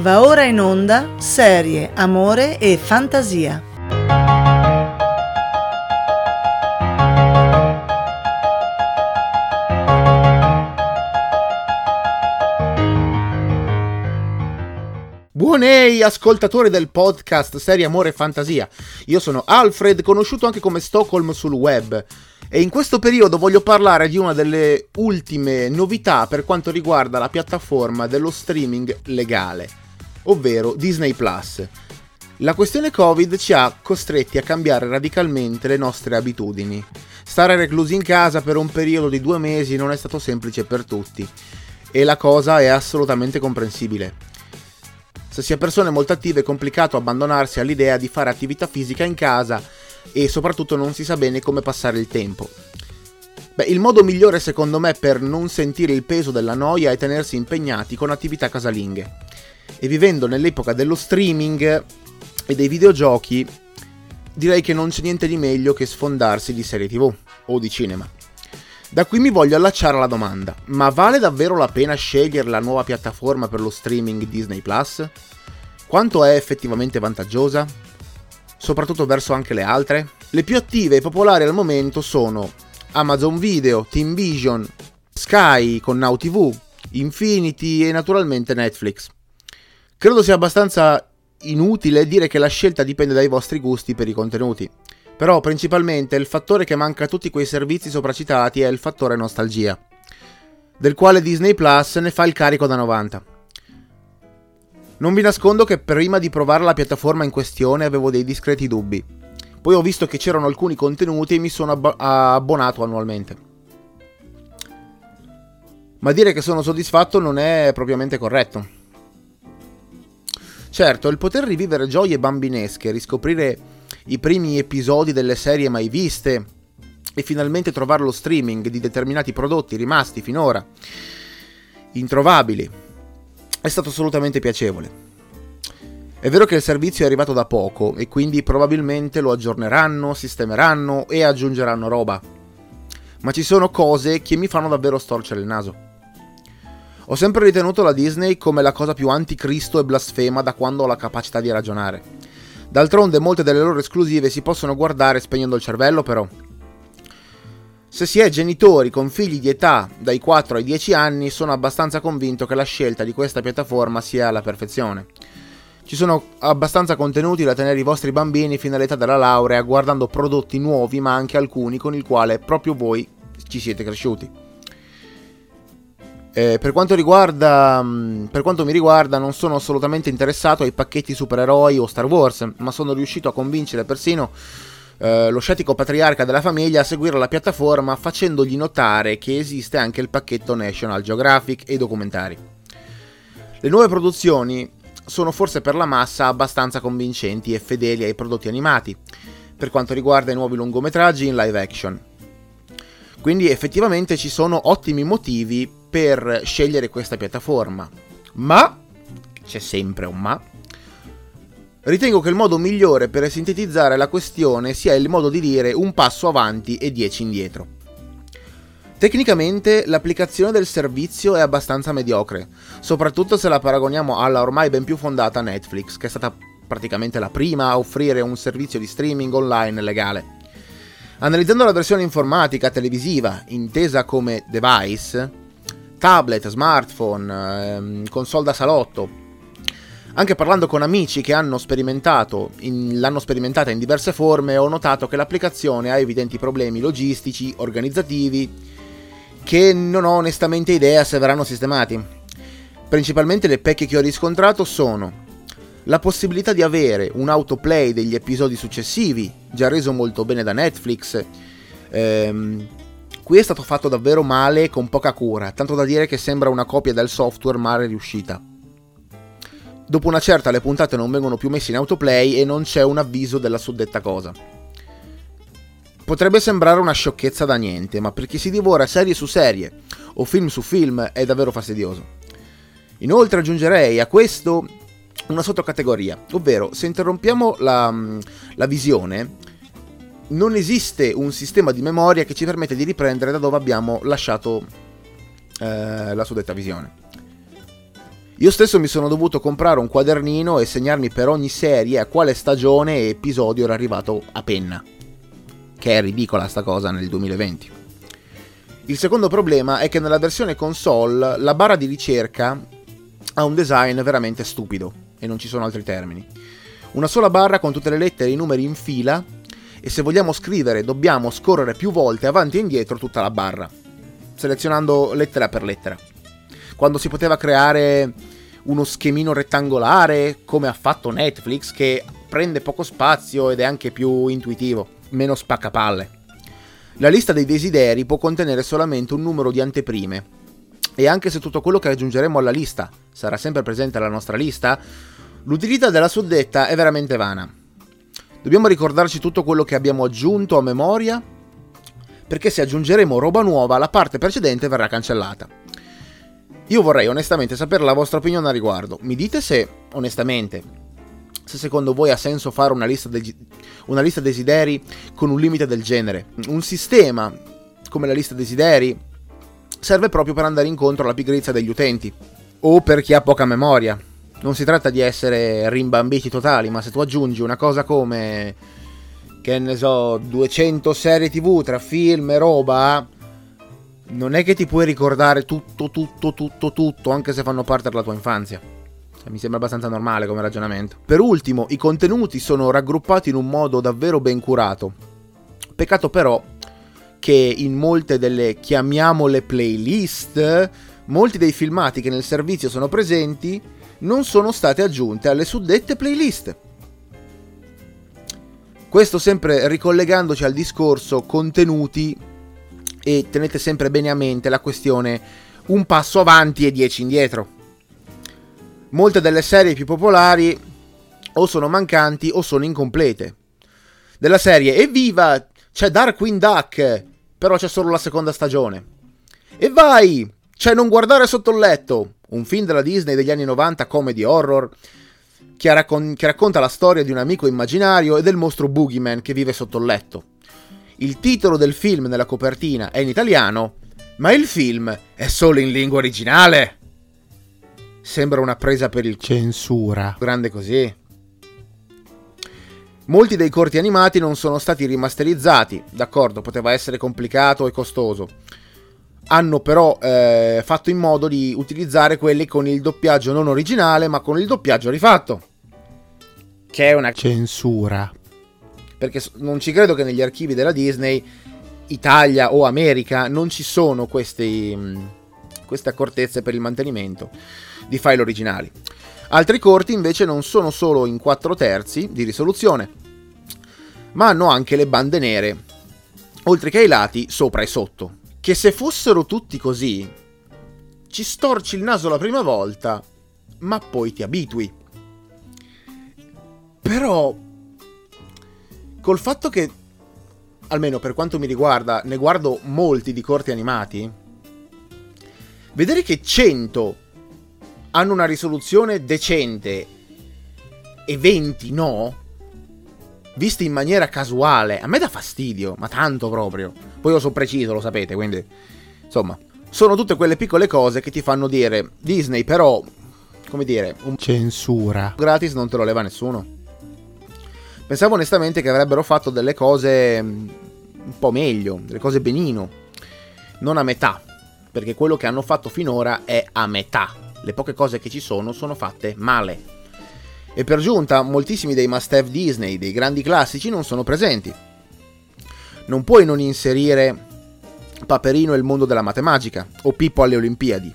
Va ora in onda serie, amore e fantasia. Buonei ascoltatori del podcast Serie Amore e Fantasia. Io sono Alfred, conosciuto anche come Stockholm sul web. E in questo periodo voglio parlare di una delle ultime novità per quanto riguarda la piattaforma dello streaming legale ovvero Disney Plus. La questione Covid ci ha costretti a cambiare radicalmente le nostre abitudini. Stare reclusi in casa per un periodo di due mesi non è stato semplice per tutti e la cosa è assolutamente comprensibile. Se si è persone molto attive è complicato abbandonarsi all'idea di fare attività fisica in casa e soprattutto non si sa bene come passare il tempo. Beh, il modo migliore secondo me per non sentire il peso della noia è tenersi impegnati con attività casalinghe e vivendo nell'epoca dello streaming e dei videogiochi, direi che non c'è niente di meglio che sfondarsi di serie tv o di cinema. Da qui mi voglio allacciare alla domanda, ma vale davvero la pena scegliere la nuova piattaforma per lo streaming Disney Plus? Quanto è effettivamente vantaggiosa? Soprattutto verso anche le altre? Le più attive e popolari al momento sono Amazon Video, Team Vision, Sky con Now TV, Infinity e naturalmente Netflix. Credo sia abbastanza inutile dire che la scelta dipende dai vostri gusti per i contenuti. Però principalmente il fattore che manca a tutti quei servizi sopracitati è il fattore nostalgia, del quale Disney Plus ne fa il carico da 90. Non vi nascondo che prima di provare la piattaforma in questione avevo dei discreti dubbi. Poi ho visto che c'erano alcuni contenuti e mi sono ab- abbonato annualmente. Ma dire che sono soddisfatto non è propriamente corretto. Certo, il poter rivivere gioie bambinesche, riscoprire i primi episodi delle serie mai viste e finalmente trovare lo streaming di determinati prodotti rimasti finora introvabili è stato assolutamente piacevole. È vero che il servizio è arrivato da poco e quindi probabilmente lo aggiorneranno, sistemeranno e aggiungeranno roba. Ma ci sono cose che mi fanno davvero storcere il naso. Ho sempre ritenuto la Disney come la cosa più anticristo e blasfema da quando ho la capacità di ragionare. D'altronde molte delle loro esclusive si possono guardare spegnendo il cervello però. Se si è genitori con figli di età dai 4 ai 10 anni, sono abbastanza convinto che la scelta di questa piattaforma sia alla perfezione. Ci sono abbastanza contenuti da tenere i vostri bambini fino all'età della laurea guardando prodotti nuovi, ma anche alcuni con il quale proprio voi ci siete cresciuti. Eh, per, quanto riguarda, mm, per quanto mi riguarda, non sono assolutamente interessato ai pacchetti supereroi o Star Wars, ma sono riuscito a convincere persino eh, lo scettico patriarca della famiglia a seguire la piattaforma facendogli notare che esiste anche il pacchetto National Geographic e documentari. Le nuove produzioni sono forse per la massa abbastanza convincenti e fedeli ai prodotti animati, per quanto riguarda i nuovi lungometraggi in live action. Quindi effettivamente ci sono ottimi motivi per scegliere questa piattaforma. Ma, c'è sempre un ma, ritengo che il modo migliore per sintetizzare la questione sia il modo di dire un passo avanti e dieci indietro. Tecnicamente l'applicazione del servizio è abbastanza mediocre, soprattutto se la paragoniamo alla ormai ben più fondata Netflix, che è stata praticamente la prima a offrire un servizio di streaming online legale. Analizzando la versione informatica televisiva, intesa come device, tablet, smartphone, ehm, console da salotto. Anche parlando con amici che hanno sperimentato, in, l'hanno sperimentata in diverse forme, ho notato che l'applicazione ha evidenti problemi logistici, organizzativi, che non ho onestamente idea se verranno sistemati. Principalmente le pecche che ho riscontrato sono la possibilità di avere un autoplay degli episodi successivi, già reso molto bene da Netflix, ehm, Qui è stato fatto davvero male con poca cura, tanto da dire che sembra una copia del software male riuscita. Dopo una certa le puntate non vengono più messe in autoplay e non c'è un avviso della suddetta cosa. Potrebbe sembrare una sciocchezza da niente, ma per chi si divora serie su serie o film su film è davvero fastidioso. Inoltre aggiungerei a questo una sottocategoria, ovvero se interrompiamo la, la visione non esiste un sistema di memoria che ci permette di riprendere da dove abbiamo lasciato eh, la suddetta visione. Io stesso mi sono dovuto comprare un quadernino e segnarmi per ogni serie a quale stagione e episodio era arrivato a penna. Che è ridicola sta cosa nel 2020. Il secondo problema è che nella versione console la barra di ricerca ha un design veramente stupido, e non ci sono altri termini. Una sola barra con tutte le lettere e i numeri in fila, e se vogliamo scrivere dobbiamo scorrere più volte avanti e indietro tutta la barra, selezionando lettera per lettera quando si poteva creare uno schemino rettangolare come ha fatto Netflix che prende poco spazio ed è anche più intuitivo, meno spaccapalle. La lista dei desideri può contenere solamente un numero di anteprime e anche se tutto quello che aggiungeremo alla lista sarà sempre presente alla nostra lista, l'utilità della suddetta è veramente vana. Dobbiamo ricordarci tutto quello che abbiamo aggiunto a memoria perché se aggiungeremo roba nuova la parte precedente verrà cancellata. Io vorrei onestamente sapere la vostra opinione a riguardo. Mi dite se, onestamente, se secondo voi ha senso fare una lista, de- una lista desideri con un limite del genere. Un sistema come la lista desideri serve proprio per andare incontro alla pigrizia degli utenti o per chi ha poca memoria. Non si tratta di essere rimbambiti totali, ma se tu aggiungi una cosa come che ne so, 200 serie TV tra film e roba, non è che ti puoi ricordare tutto, tutto, tutto, tutto, anche se fanno parte della tua infanzia. Cioè, mi sembra abbastanza normale come ragionamento. Per ultimo, i contenuti sono raggruppati in un modo davvero ben curato. Peccato però che in molte delle chiamiamole playlist, molti dei filmati che nel servizio sono presenti non sono state aggiunte alle suddette playlist. Questo sempre ricollegandoci al discorso contenuti e tenete sempre bene a mente la questione un passo avanti e dieci indietro. Molte delle serie più popolari o sono mancanti o sono incomplete. Della serie Evviva! C'è Darkwing Duck, però c'è solo la seconda stagione. E vai! C'è Non guardare sotto il letto, un film della Disney degli anni 90 comedy horror che, raccon- che racconta la storia di un amico immaginario e del mostro Boogeyman che vive sotto il letto. Il titolo del film nella copertina è in italiano, ma il film è solo in lingua originale. Sembra una presa per il censura. Grande così. Molti dei corti animati non sono stati rimasterizzati, d'accordo, poteva essere complicato e costoso. Hanno però eh, fatto in modo di utilizzare quelli con il doppiaggio non originale, ma con il doppiaggio rifatto. Che è una censura perché non ci credo che negli archivi della Disney, Italia o America, non ci sono questi, mm, queste accortezze per il mantenimento di file originali. Altri corti invece non sono solo in 4 terzi di risoluzione, ma hanno anche le bande nere, oltre che ai lati sopra e sotto. Che se fossero tutti così, ci storci il naso la prima volta, ma poi ti abitui. Però col fatto che, almeno per quanto mi riguarda, ne guardo molti di corti animati, vedere che 100 hanno una risoluzione decente e 20 no, visti in maniera casuale, a me dà fastidio, ma tanto proprio. Poi io sono preciso, lo sapete, quindi insomma, sono tutte quelle piccole cose che ti fanno dire Disney però, come dire, un censura gratis non te lo leva nessuno. Pensavo onestamente che avrebbero fatto delle cose mm, un po' meglio, delle cose benino, non a metà, perché quello che hanno fatto finora è a metà. Le poche cose che ci sono sono fatte male. E per giunta, moltissimi dei must have Disney, dei grandi classici, non sono presenti. Non puoi non inserire Paperino e il mondo della matematica o Pippo alle Olimpiadi.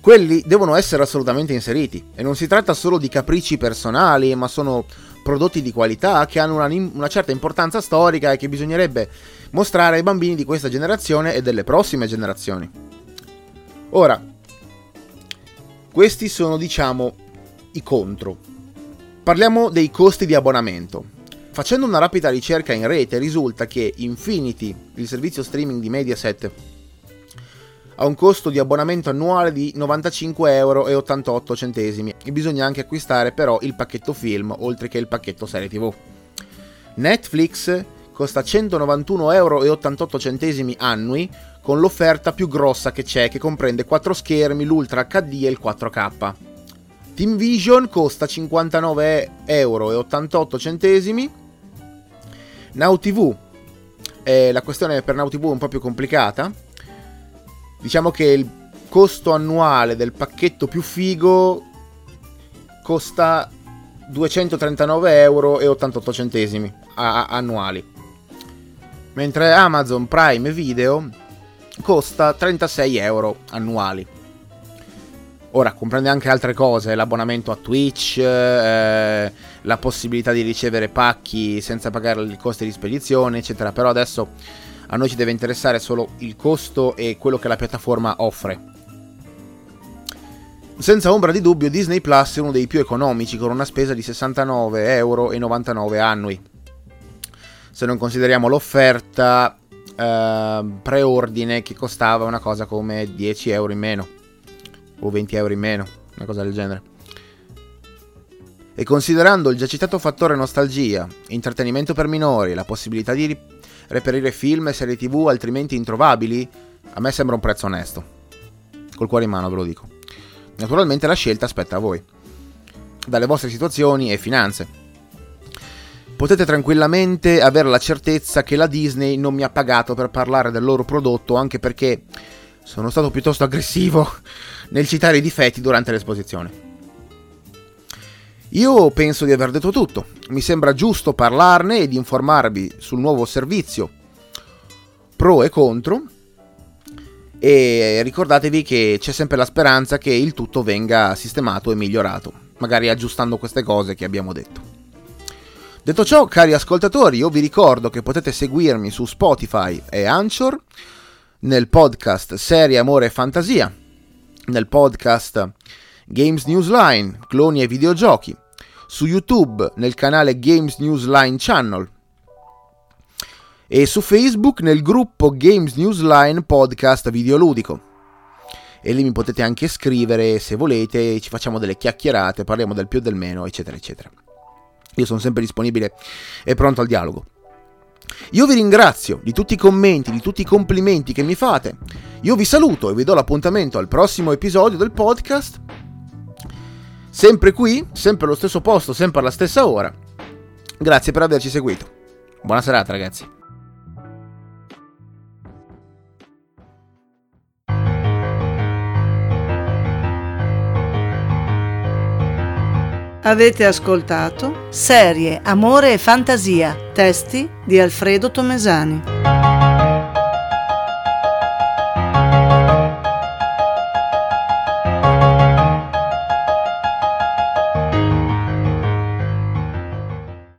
Quelli devono essere assolutamente inseriti e non si tratta solo di capricci personali, ma sono prodotti di qualità che hanno una, una, certa importanza storica e che bisognerebbe mostrare ai bambini di questa generazione e delle prossime generazioni. Ora, questi sono diciamo i contro. Parliamo dei costi di abbonamento. Facendo una rapida ricerca in rete risulta che Infinity, il servizio streaming di Mediaset, ha un costo di abbonamento annuale di 95,88 euro e bisogna anche acquistare però il pacchetto film oltre che il pacchetto serie tv. Netflix costa 191,88 euro annui con l'offerta più grossa che c'è che comprende 4 schermi, l'Ultra HD e il 4K. Team Vision costa 59,88 euro. Now TV, eh, la questione per Now TV è un po' più complicata. Diciamo che il costo annuale del pacchetto più figo costa 239,88 euro annuali. Mentre Amazon Prime Video costa 36 euro annuali. Ora comprende anche altre cose, l'abbonamento a Twitch, eh, la possibilità di ricevere pacchi senza pagare i costi di spedizione, eccetera. Però adesso a noi ci deve interessare solo il costo e quello che la piattaforma offre. Senza ombra di dubbio, Disney Plus è uno dei più economici, con una spesa di 69,99 euro annui. Se non consideriamo l'offerta eh, preordine che costava una cosa come 10 euro in meno o 20 euro in meno, una cosa del genere. E considerando il già citato fattore nostalgia, intrattenimento per minori la possibilità di reperire film e serie tv altrimenti introvabili, a me sembra un prezzo onesto. Col cuore in mano ve lo dico. Naturalmente la scelta aspetta a voi, dalle vostre situazioni e finanze. Potete tranquillamente avere la certezza che la Disney non mi ha pagato per parlare del loro prodotto, anche perché sono stato piuttosto aggressivo nel citare i difetti durante l'esposizione. Io penso di aver detto tutto, mi sembra giusto parlarne ed informarvi sul nuovo servizio, pro e contro, e ricordatevi che c'è sempre la speranza che il tutto venga sistemato e migliorato, magari aggiustando queste cose che abbiamo detto. Detto ciò, cari ascoltatori, io vi ricordo che potete seguirmi su Spotify e Anchor nel podcast Serie Amore e Fantasia nel podcast Games Newsline, cloni e videogiochi, su YouTube nel canale Games Newsline Channel e su Facebook nel gruppo Games Newsline Podcast Videoludico. E lì mi potete anche scrivere se volete, ci facciamo delle chiacchierate, parliamo del più e del meno, eccetera, eccetera. Io sono sempre disponibile e pronto al dialogo. Io vi ringrazio di tutti i commenti, di tutti i complimenti che mi fate. Io vi saluto e vi do l'appuntamento al prossimo episodio del podcast. Sempre qui, sempre allo stesso posto, sempre alla stessa ora. Grazie per averci seguito. Buona serata ragazzi. Avete ascoltato Serie, Amore e Fantasia, testi di Alfredo Tomesani.